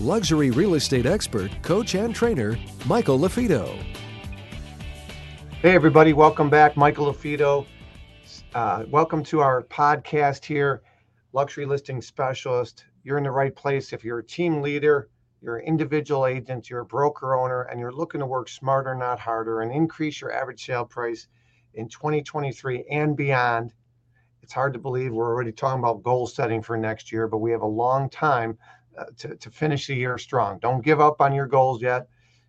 luxury real estate expert, coach, and trainer, Michael LaFido. Hey, everybody, welcome back. Michael LaFido. Uh, welcome to our podcast here, Luxury Listing Specialist. You're in the right place. If you're a team leader, you're an individual agent, you're a broker owner, and you're looking to work smarter, not harder, and increase your average sale price in 2023 and beyond. It's hard to believe we're already talking about goal setting for next year, but we have a long time uh, to, to finish the year strong. Don't give up on your goals yet.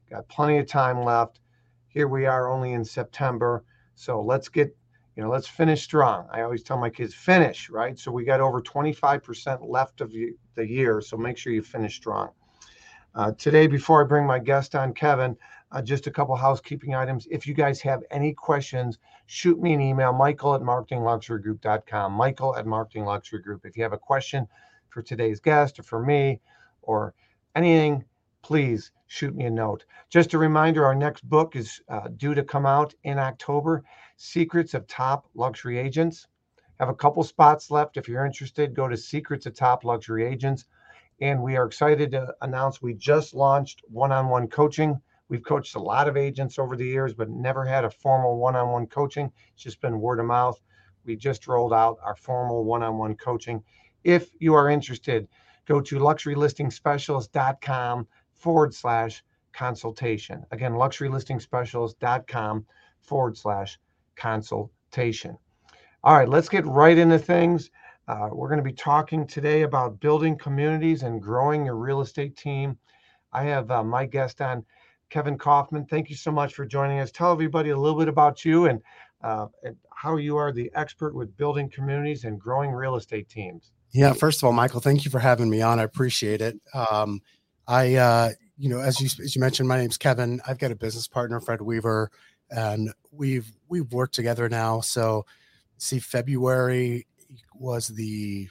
Got plenty of time left. Here we are only in September. So let's get, you know, let's finish strong. I always tell my kids, finish, right? So we got over 25% left of the year. So make sure you finish strong. Uh, today, before I bring my guest on, Kevin, uh, just a couple housekeeping items. If you guys have any questions, shoot me an email, michael at marketingluxurygroup.com, michael at marketingluxurygroup. If you have a question, for today's guest or for me or anything, please shoot me a note. Just a reminder our next book is uh, due to come out in October Secrets of Top Luxury Agents. Have a couple spots left. If you're interested, go to Secrets of Top Luxury Agents. And we are excited to announce we just launched one on one coaching. We've coached a lot of agents over the years, but never had a formal one on one coaching. It's just been word of mouth. We just rolled out our formal one on one coaching. If you are interested, go to luxurylistingspecialist.com forward slash consultation. Again, luxurylistingspecialist.com forward slash consultation. All right, let's get right into things. Uh, we're going to be talking today about building communities and growing your real estate team. I have uh, my guest on, Kevin Kauffman. Thank you so much for joining us. Tell everybody a little bit about you and, uh, and how you are the expert with building communities and growing real estate teams. Yeah, first of all, Michael, thank you for having me on. I appreciate it. Um, I, uh, you know, as you as you mentioned, my name's Kevin. I've got a business partner, Fred Weaver, and we've we've worked together now. So, see, February was the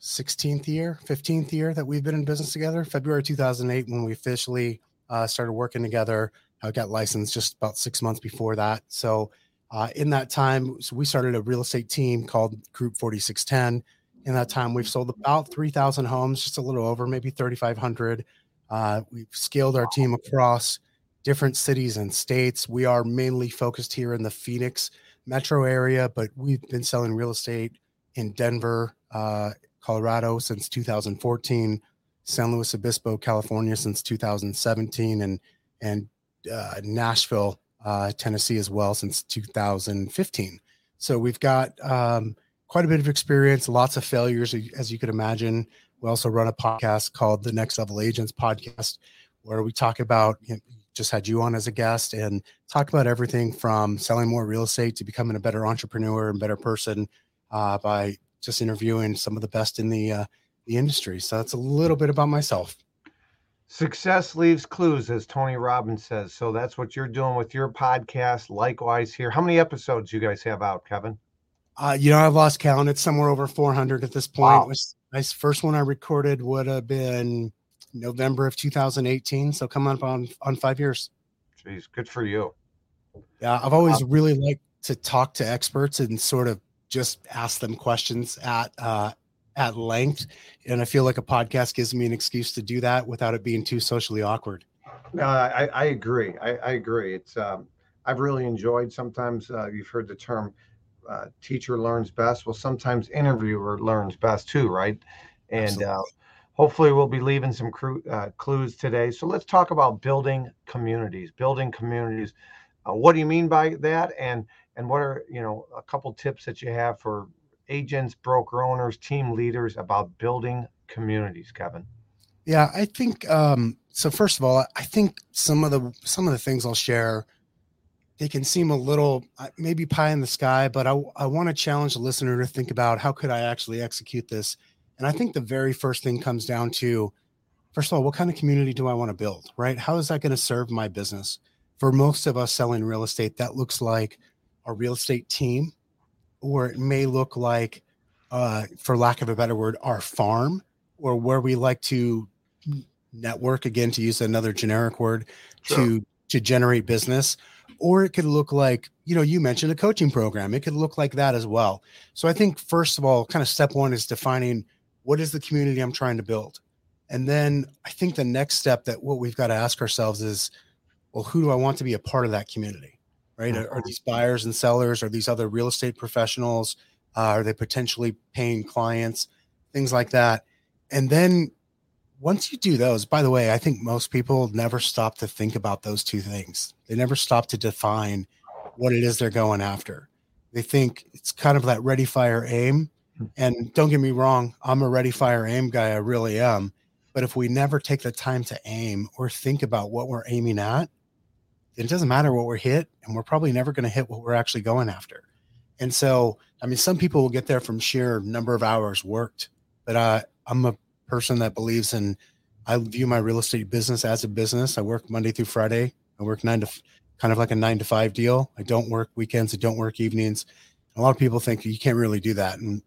16th year, 15th year that we've been in business together. February 2008, when we officially uh, started working together. I got licensed just about six months before that. So, uh, in that time, so we started a real estate team called Group 4610 in that time. We've sold about 3,000 homes, just a little over, maybe 3,500. Uh, we've scaled our team across different cities and states. We are mainly focused here in the Phoenix metro area, but we've been selling real estate in Denver, uh, Colorado since 2014, San Luis Obispo, California since 2017, and and uh, Nashville, uh, Tennessee as well since 2015. So we've got um, quite a bit of experience, lots of failures, as you could imagine. We also run a podcast called the Next Level Agents Podcast, where we talk about, you know, just had you on as a guest and talk about everything from selling more real estate to becoming a better entrepreneur and better person uh, by just interviewing some of the best in the uh, the industry. So that's a little bit about myself. Success leaves clues, as Tony Robbins says. So that's what you're doing with your podcast. Likewise, here. How many episodes you guys have out, Kevin? Uh, you know, I've lost count. It's somewhere over 400 at this point. Wow. Was, my first one I recorded would have been November of 2018. So coming up on on five years. Jeez, good for you. Yeah, I've always really liked to talk to experts and sort of just ask them questions at uh, at length, and I feel like a podcast gives me an excuse to do that without it being too socially awkward. No, I, I agree. I, I, agree. It's um, I've really enjoyed. Sometimes uh, you've heard the term uh, teacher learns best. Well, sometimes interviewer learns best too, right? And uh, hopefully, we'll be leaving some cru- uh, clues today. So let's talk about building communities. Building communities. Uh, what do you mean by that? And and what are you know a couple tips that you have for agents, broker owners, team leaders about building communities, Kevin? Yeah, I think um, so. First of all, I think some of the some of the things I'll share they can seem a little uh, maybe pie in the sky, but I, I want to challenge the listener to think about how could I actually execute this. And I think the very first thing comes down to first of all, what kind of community do I want to build, right? How is that going to serve my business? For most of us selling real estate, that looks like a real estate team, or it may look like, uh, for lack of a better word, our farm, or where we like to network again to use another generic word sure. to to generate business or it could look like you know you mentioned a coaching program it could look like that as well. So i think first of all kind of step one is defining what is the community i'm trying to build. And then i think the next step that what we've got to ask ourselves is well who do i want to be a part of that community right? Are, are these buyers and sellers? Are these other real estate professionals? Uh, are they potentially paying clients? Things like that. And then once you do those, by the way, I think most people never stop to think about those two things. They never stop to define what it is they're going after. They think it's kind of that ready, fire, aim. Hmm. And don't get me wrong, I'm a ready, fire, aim guy. I really am. But if we never take the time to aim or think about what we're aiming at, then it doesn't matter what we're hit. And we're probably never going to hit what we're actually going after. And so, I mean, some people will get there from sheer number of hours worked, but uh, I'm a person that believes in I view my real estate business as a business. I work Monday through Friday. I work nine to kind of like a nine to five deal. I don't work weekends. I don't work evenings. A lot of people think you can't really do that, and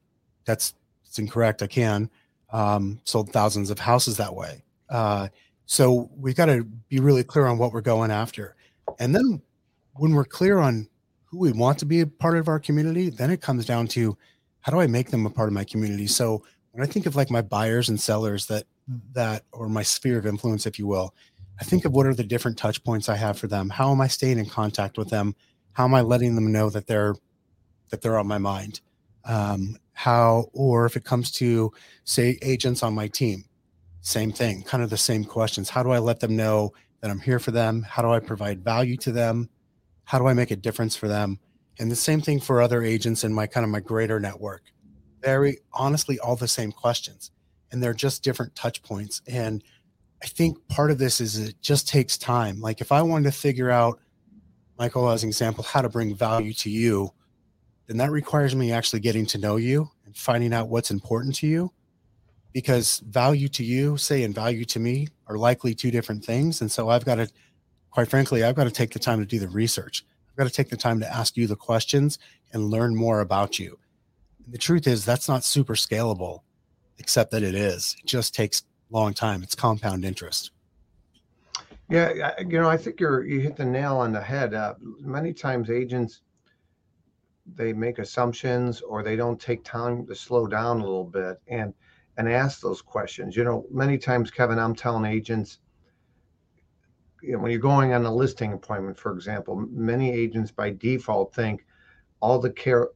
that's it's incorrect. I can. Um, sold thousands of houses that way. Uh, so we've got to be really clear on what we're going after, and then when we're clear on who we want to be a part of our community, then it comes down to how do I make them a part of my community. So when I think of like my buyers and sellers that that or my sphere of influence, if you will, I think of what are the different touch points I have for them. How am I staying in contact with them? How am I letting them know that they're that they're on my mind? Um, how or if it comes to say agents on my team, same thing, kind of the same questions. How do I let them know that I'm here for them? How do I provide value to them? How do I make a difference for them? And the same thing for other agents in my kind of my greater network very honestly all the same questions and they're just different touch points and i think part of this is it just takes time. Like if i wanted to figure out michael as an example how to bring value to you then that requires me actually getting to know you and finding out what's important to you because value to you say and value to me are likely two different things and so i've got to quite frankly i've got to take the time to do the research. I've got to take the time to ask you the questions and learn more about you the truth is that's not super scalable, except that it is. It just takes a long time. It's compound interest. Yeah, you know, I think you're you hit the nail on the head. Uh, many times agents they make assumptions or they don't take time to slow down a little bit and and ask those questions. You know, many times, Kevin, I'm telling agents, you know, when you're going on a listing appointment, for example, many agents by default think all the care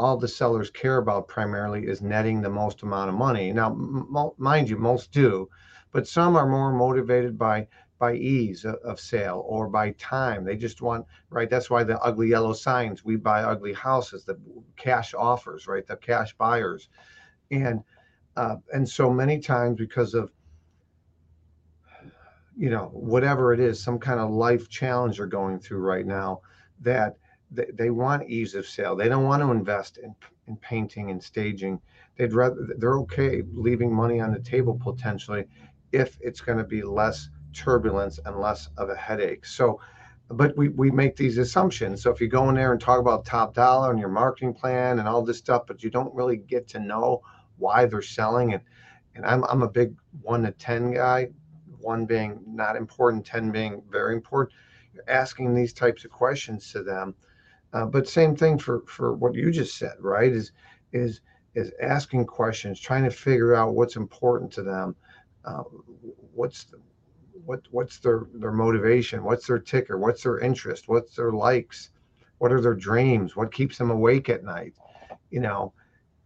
all the sellers care about primarily is netting the most amount of money. Now, m- mind you, most do, but some are more motivated by by ease of, sale or by time. They just want right. That's why the ugly yellow signs. We buy ugly houses. The cash offers, right? The cash buyers, and uh, and so many times because of you know whatever it is, some kind of life challenge they're going through right now that they, they want ease of sale. They don't want to invest in, in painting and staging. They'd rather they're okay leaving money on the table potentially if it's going to be less turbulence and less of a headache. So but we, we make these assumptions. So if you go in there and talk about top dollar and your marketing plan and all this stuff, but you don't really get to know why they're selling and and I'm I'm a big one to ten guy, one being not important, ten being very important. You're asking these types of questions to them uh, but same thing for for what you just said, right? Is is is asking questions, trying to figure out what's important to them, uh, what's the, what what's their their motivation, what's their ticker, what's their interest, what's their likes, what are their dreams, what keeps them awake at night. You know,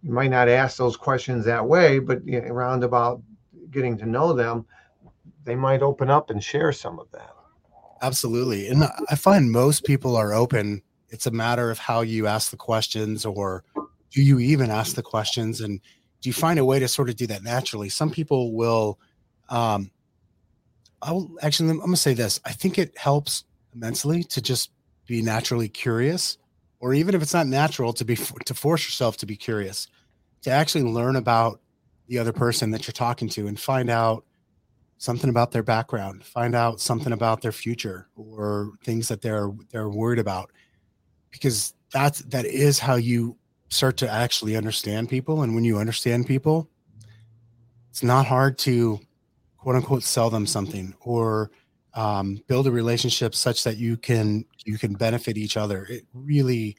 you might not ask those questions that way, but you know, around about getting to know them, they might open up and share some of that. Absolutely, and I find most people are open it's a matter of how you ask the questions or do you even ask the questions and do you find a way to sort of do that naturally? Some people will um I'll actually I'm gonna say this. I think it helps immensely to just be naturally curious, or even if it's not natural, to be to force yourself to be curious, to actually learn about the other person that you're talking to and find out something about their background, find out something about their future or things that they're they're worried about. Because that's that is how you start to actually understand people. And when you understand people, it's not hard to quote unquote sell them something or um, build a relationship such that you can you can benefit each other. It really,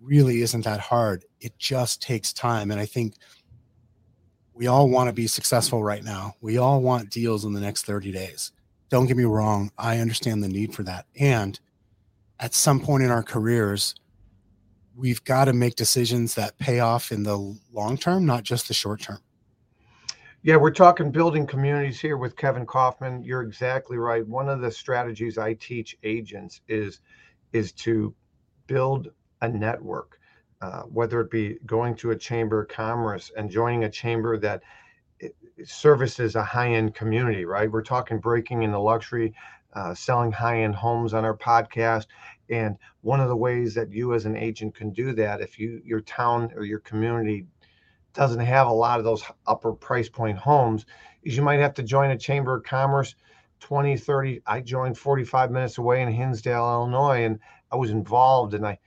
really isn't that hard. It just takes time. And I think we all want to be successful right now. We all want deals in the next 30 days. Don't get me wrong. I understand the need for that. And at some point in our careers, we've got to make decisions that pay off in the long term, not just the short term. Yeah, we're talking building communities here with Kevin Kauffman. You're exactly right. One of the strategies I teach agents is is to build a network uh, whether it be going to a chamber of commerce and joining a chamber that services a high-end community right we're talking breaking into luxury uh, selling high-end homes on our podcast. And one of the ways that you as an agent can do that if you your town or your community doesn't have a lot of those upper price point homes is you might have to join a chamber of commerce 20 30 i joined 45 minutes away in hinsdale illinois and i was involved and i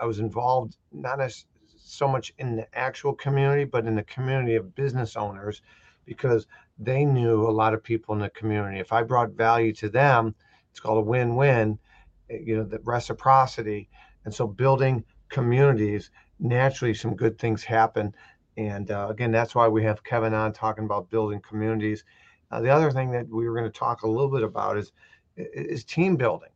I was involved not as so much in the actual community, but in the community of business owners because they knew a lot of people in the community. If I brought value to them, it's called a win-win, eh, you know, the reciprocity. And so building communities, naturally some good things happen. And uh, again, that's why we have Kevin on talking about building communities. Uh, the other thing that we were going to talk a little bit about is is team building.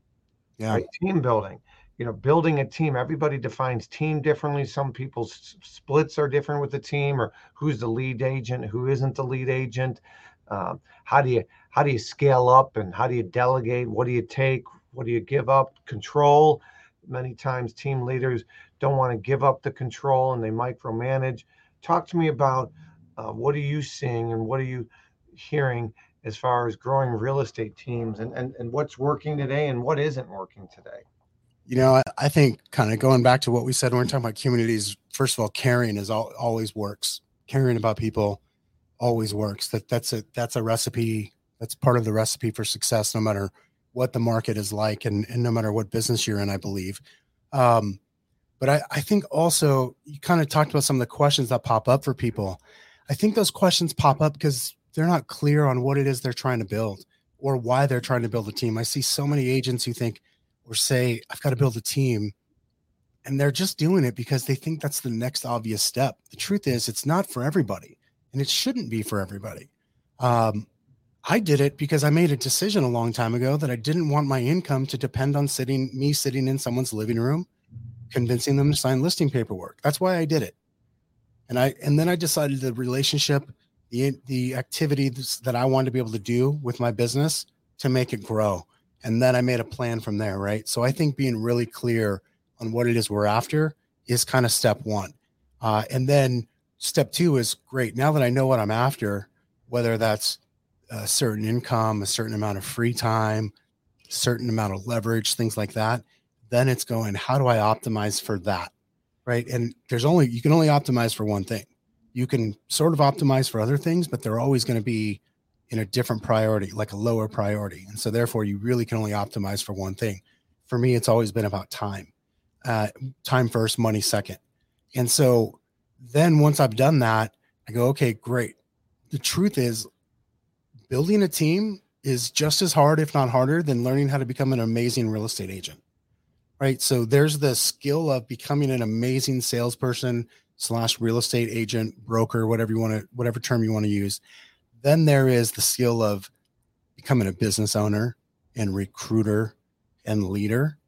Yeah. Right? Team building you know building a team everybody defines team differently. Some people's splits are different with the team or who's the lead agent who isn't the lead agent. Um, how do you how do you scale up and how do you delegate? What do you take? What do you give up? Control. Many times team leaders don't want to give up the control and they micromanage. Talk to me about uh, what are you seeing and what are you hearing as far as growing real estate teams and, and, and what's working today and what isn't working today you know, I, I think kind of going back to what we said when we're talking about communities, first of all, caring is all, always works. Caring about people always works. That that's a that's a recipe. That's part of the recipe for success, no matter what the market is like and, and no matter what business you're in, I believe. Um, but I, I think also you kind of talked about some of the questions that pop up for people. I think those questions pop up because they're not clear on what it is they're trying to build or why they're trying to build a team. I see so many agents who think, or say, I've got to build a team. And they're just doing it because they think that's the next obvious step. The truth is, it's not for everybody, and it shouldn't be for everybody. Um, I did it because I made a decision a long time ago that I didn't want my income to depend on sitting me sitting in someone's living room, convincing them to sign listing paperwork. That's why I did it. And I and then I decided the relationship, the the activities that I wanted to be able to do with my business to make it grow and then I made a plan from there, right? So I think being really clear on what it is we're after is kind of step one. Uh, and then step two is great. Now that I know what I'm after, whether that's a certain income, a certain amount of free time, certain amount of leverage, things like that, then it's going, how do I optimize for that? Right. And there's only, you can only optimize for one thing. You can sort of optimize for other things, but they're always going to be in a different priority, like a lower priority. And so therefore you really can only optimize for one thing. For me, it's always been about time. Uh, time first, money second. And so then once I've done that, I go, okay, great. The truth is building a team is just as hard, if not harder, than learning how to become an amazing real estate agent. Right. So there's the skill of becoming an amazing salesperson slash real estate agent, broker, whatever you want to, whatever term you want to use. Then there is the skill of becoming a business owner and recruiter and leader.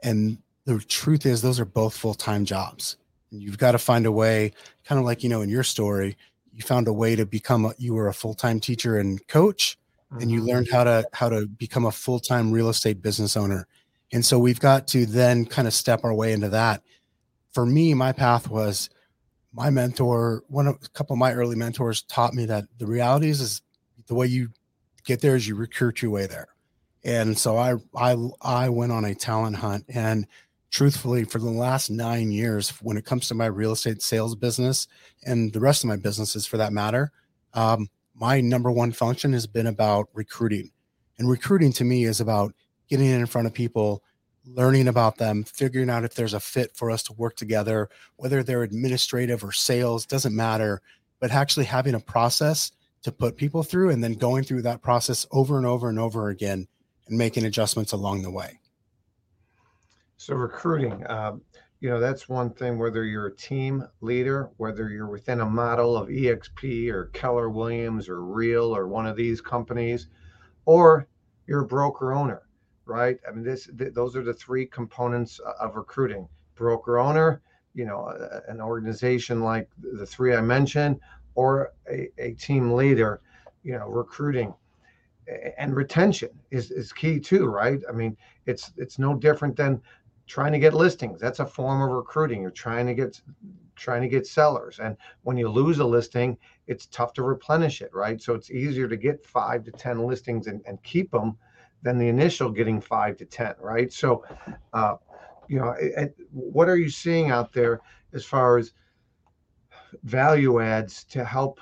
And the truth is, those are both full time jobs. And you've got to find a way, kind of like, you know, in your story, you found a way to become, a, you were a full time teacher and coach, and you mm-hmm. learned how to, how to become a full time real estate business owner. And so we've got to then kind of step our way into that. For me, my path was my mentor, one of a couple of my early mentors taught me that the reality is, is the way you get there is you recruit your way there. And so I I I went on a talent hunt and truthfully for the last 9 years when it comes to my real estate sales business and the rest of my businesses for that matter, um, my number one function has been about recruiting. And recruiting to me is about getting in front of people, learning about them, figuring out if there's a fit for us to work together, whether they're administrative or sales, doesn't matter, but actually having a process to put people through and then going through that process over and over and over again and making adjustments along the way. So, recruiting, um, you know, that's one thing, whether you're a team leader, whether you're within a model of EXP or Keller Williams or Real or one of these companies, or you're a broker owner, right? I mean, this, th- those are the three components uh, of recruiting broker owner, you know, an organization like the three I mentioned, or a, a team leader, you know, recruiting and retention is, is key too, right? I mean, it's it's no different than trying to get listings. That's a form of recruiting. You're trying to get trying to get sellers. And when you lose a listing, it's tough to replenish it, right? So it's easier to get five to 10 listings and, and keep them than the initial getting five to 10, right? So, uh, you know, it, what are you seeing out there as far as value adds to help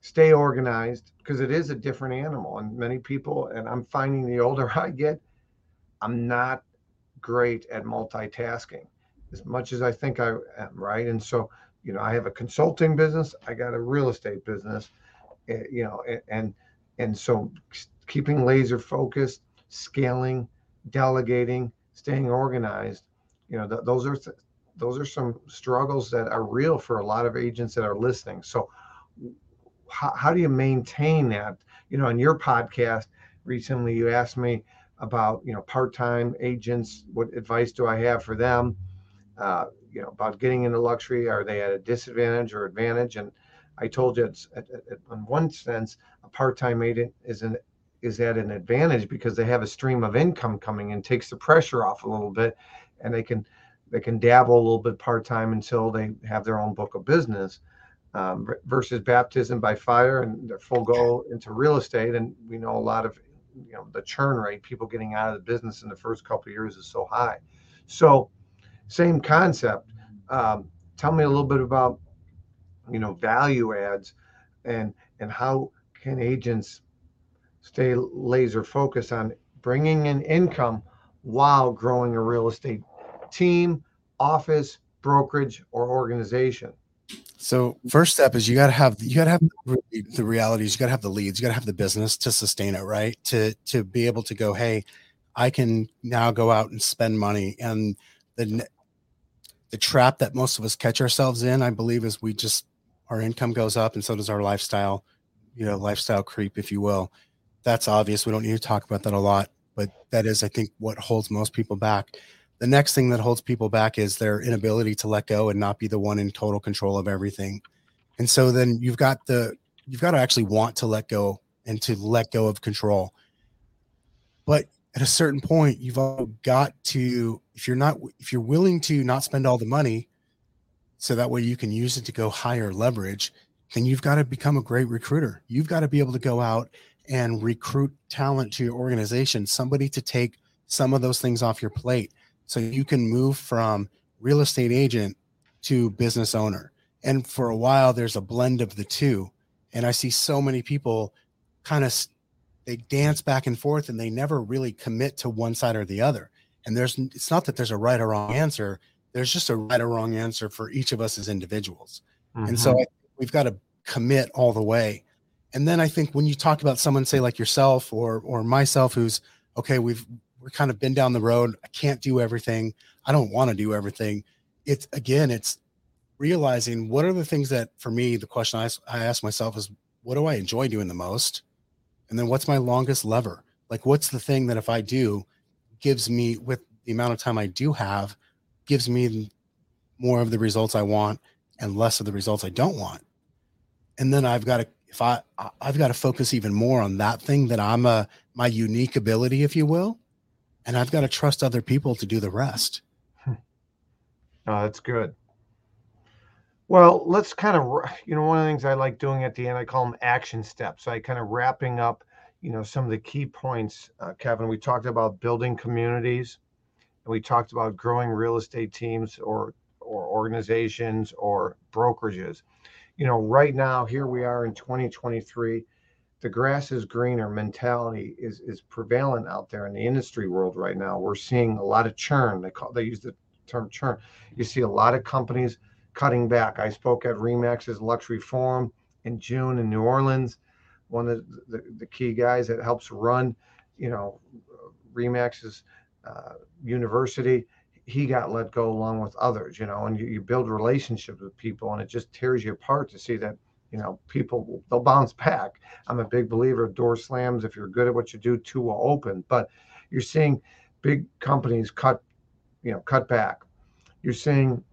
stay organized? Because it is a different animal. And many people, and I'm finding the older I get, I'm not great at multitasking as much as I think I am, right? And so, you know, I have a consulting business, I got a real estate business, eh, you know, and and so keeping laser focused, scaling, delegating, staying organized, you know, th- those are th- those are some struggles that are real for a lot of agents that are listening. So, how, how do you maintain that? You know, on your podcast recently, you asked me about you know part-time agents what advice do i have for them uh, you know about getting into luxury are they at a disadvantage or advantage and i told you it's in one sense a part-time agent is an is at an advantage because they have a stream of income coming and takes the pressure off a little bit and they can they can dabble a little bit part-time until they have their own book of business. Um, versus baptism by fire and their full go into real estate and we know a lot of you know the churn rate people getting out of the business in the first couple of years is so high. So same concept. Um, tell me a little bit about you know value adds and and how can agents stay laser focused on bringing in income while growing a real estate team office brokerage or organization so first step is you got to have you got to have the realities. You got to have the leads. You got to have the business to sustain it, right? To to be able to go, hey, I can now go out and spend money. And the the trap that most of us catch ourselves in, I believe, is we just our income goes up, and so does our lifestyle. You know, lifestyle creep, if you will. That's obvious. We don't need to talk about that a lot, but that is, I think, what holds most people back the next thing that holds people back is their inability to let go and not be the one in total control of everything. And so then you've got the you've got to actually want to let go and to let go of control. But at a certain point, you've got to if you're not if you're willing to not spend all the money so that way you can use it to go higher leverage, then you've got to become a great recruiter. You've got to be able to go out and recruit talent to your organization, somebody to take some of those things off your plate so you can move from real estate agent to business owner. And for a while, there's a blend of the two. And I see so many people kind of they dance back and forth and they never really commit to one side or the other. And there's it's not that there's a right or wrong answer. There's just a right or wrong answer for each of us as individuals. Mm-hmm. And so mm-hmm. we've got to commit all the way. And then I think when you talk about someone say like yourself or or myself who's okay, we've we're kind of been down the road. I can't do everything. I don't want to do everything. It's again, it's realizing what are the things that for me, the question I, I ask myself is, what do I enjoy doing the most? And then what's my longest lever? Like, what's the thing that if I do gives me, with the amount of time I do have, gives me more of the results I want and less of the results I don't want. And then I've got to, if I, I've got to focus even more on that thing that I'm a, my unique ability, if you will, and I've got to trust other people to do the rest. Hmm. Oh, that's good. Well, let's kind of, you know, one of the things I like doing at the end, I call them action steps. I kind of wrapping up, you know, some of the key points. Uh, Kevin, we talked about building communities, and we talked about growing real estate teams or or organizations or brokerages. You know, right now, here we are in 2023. The grass is greener mentality is is prevalent out there in the industry world right now. We're seeing a lot of churn. They call they use the term churn. You see a lot of companies cutting back. I spoke at Remax's Luxury Forum in June in New Orleans. One of the, the, the key guys that helps run, you know, Remax's uh, university he got let go along with others, you know, and you, you build relationships with people and it just tears you apart to see that, you know, people they'll bounce back. I'm a big believer of door slams. If you're good at what you do, two will open. But you're seeing big companies cut, you know, cut back. You're seeing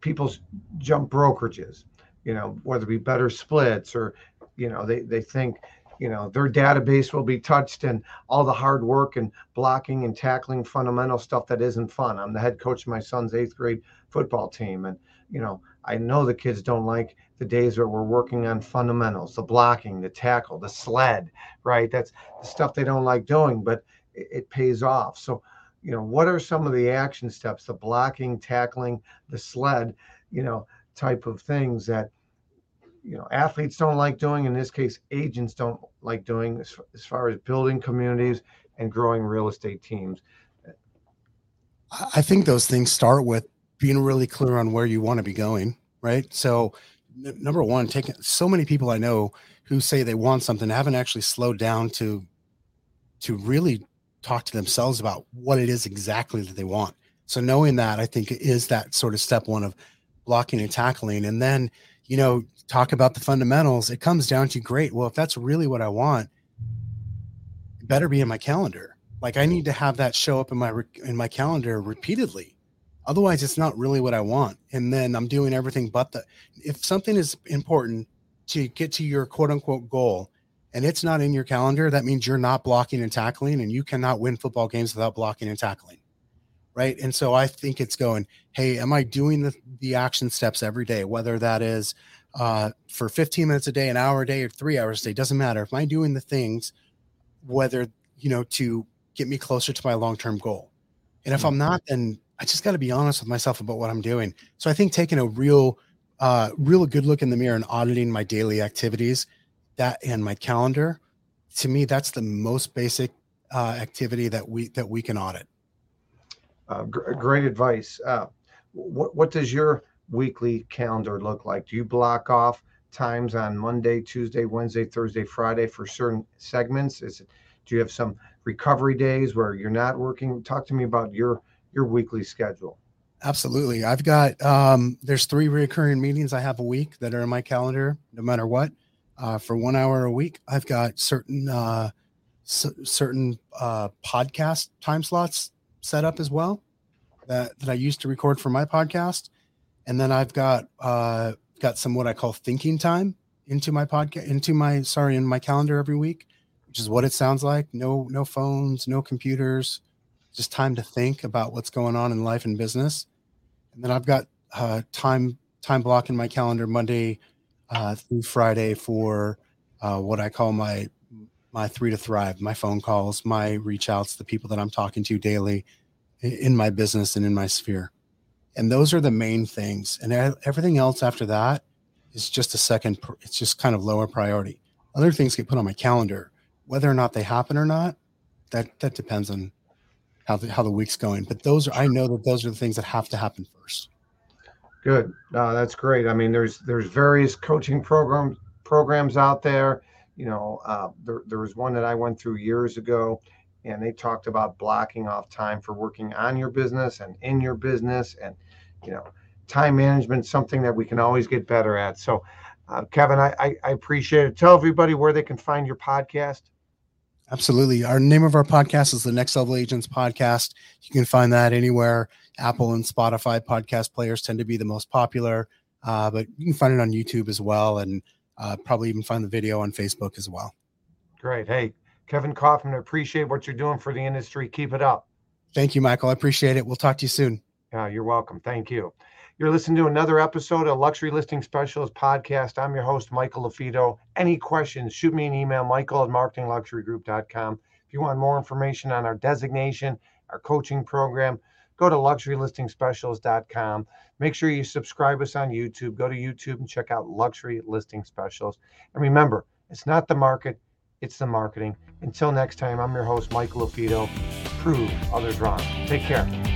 people's jump brokerages, you know, whether it be better splits or, you know, they, they think you know their database will be touched and all the hard work and blocking and tackling fundamental stuff that isn't fun. I'm the head coach of my son's eighth grade football team and you know i know the kids don't like the days where we're working on fundamentals the blocking the tackle the sled right? That's the stuff they don't like doing but it, it pays off. So you know what are some of the action steps the blocking tackling the sled you know type of things that you know athletes don't like doing in this case agents don't like doing as, as far as building communities and growing real estate teams. I think those things start with being really clear on where you want to be going right? So n- number one taking so many people i know who say they want something haven't actually slowed down to to really talk to themselves about what it is exactly that they want. So knowing that i think is that sort of step one of blocking and tackling. And then you know talk about the fundamentals, it comes down to great. Well, if that's really what I want, it better be in my calendar. Like I need to have that show up in my in my calendar repeatedly. Otherwise, it's not really what I want. And then I'm doing everything but the. If something is important to get to your quote unquote goal, and it's not in your calendar, that means you're not blocking and tackling, and you cannot win football games without blocking and tackling. Right. And so I think it's going, hey, am I doing the, the action steps every day? Whether that is uh, for 15 minutes a day, an hour a day, or three hours a day, doesn't matter. If I'm doing the things, whether, you know, to get me closer to my long term goal. And if I'm mm-hmm. not, then I just got to be honest with myself about what I'm doing. So I think taking a real, uh, real good look in the mirror and auditing my daily activities, that and my calendar, to me, that's the most basic uh, activity that we that we can audit. Uh, gr- great advice. Uh, what what does your weekly calendar look like? Do you block off times on Monday, Tuesday, Wednesday, Thursday, Friday for certain segments? Is it, do you have some recovery days where you're not working? Talk to me about your your weekly schedule. Absolutely. I've got um, there's three recurring meetings I have a week that are in my calendar, no matter what. Uh, for one hour a week, I've got certain uh, c- certain uh, podcast time slots set up as well that, that I used to record for my podcast and then I've got uh, got some what I call thinking time into my podcast, into my sorry, in my calendar every week, which is what it sounds like. No, no phones, no computers, just time to think about what's going on in life and business. And then I've got uh, time time block in my calendar Monday uh, through Friday for uh, what I call my my three to thrive, my phone calls, my reach outs, the people that I'm talking to daily in my business and in my sphere. And those are the main things. And everything else after that is just a second, it's just kind of lower priority. Other things get put on my calendar. Whether or not they happen or not, that that depends on how the, how the week's going. But those are, I know that those are the things that have to happen first. Good. Uh, that's great. I mean, there's there's various coaching programs programs out there. You know, uh, there, there was one that I went through years ago, and they talked about blocking off time for working on your business and in your business and you know time management something that we can always get better at. So uh, kevin I, I, I appreciate it. Tell everybody where they can find your podcast. Absolutely. Our name of our podcast is the next level agents podcast. You can find that anywhere. Apple and spotify podcast players tend to be the most popular uh, but you can find it on youtube as well and uh, probably even find the video on facebook as well. Great. Hey Kevin Kauffman, appreciate what you're doing for the industry. Keep it up. Thank you, Michael. I appreciate it. We'll talk to you soon. Yeah, you're welcome. Thank you. You're listening to another episode of Luxury Listing Specialist Podcast. I'm your host, Michael LaFido. Any questions, shoot me an email, michael at marketingluxurygroup.com. If you want more information on our designation, our coaching program, go to luxurylistingspecialist.com. Make sure you subscribe us on YouTube. Go to YouTube and check out Luxury Listing Specialist. And remember, it's not the market, it's the marketing. Until next time, I'm your host, Michael LaFido. Prove others wrong. Take care.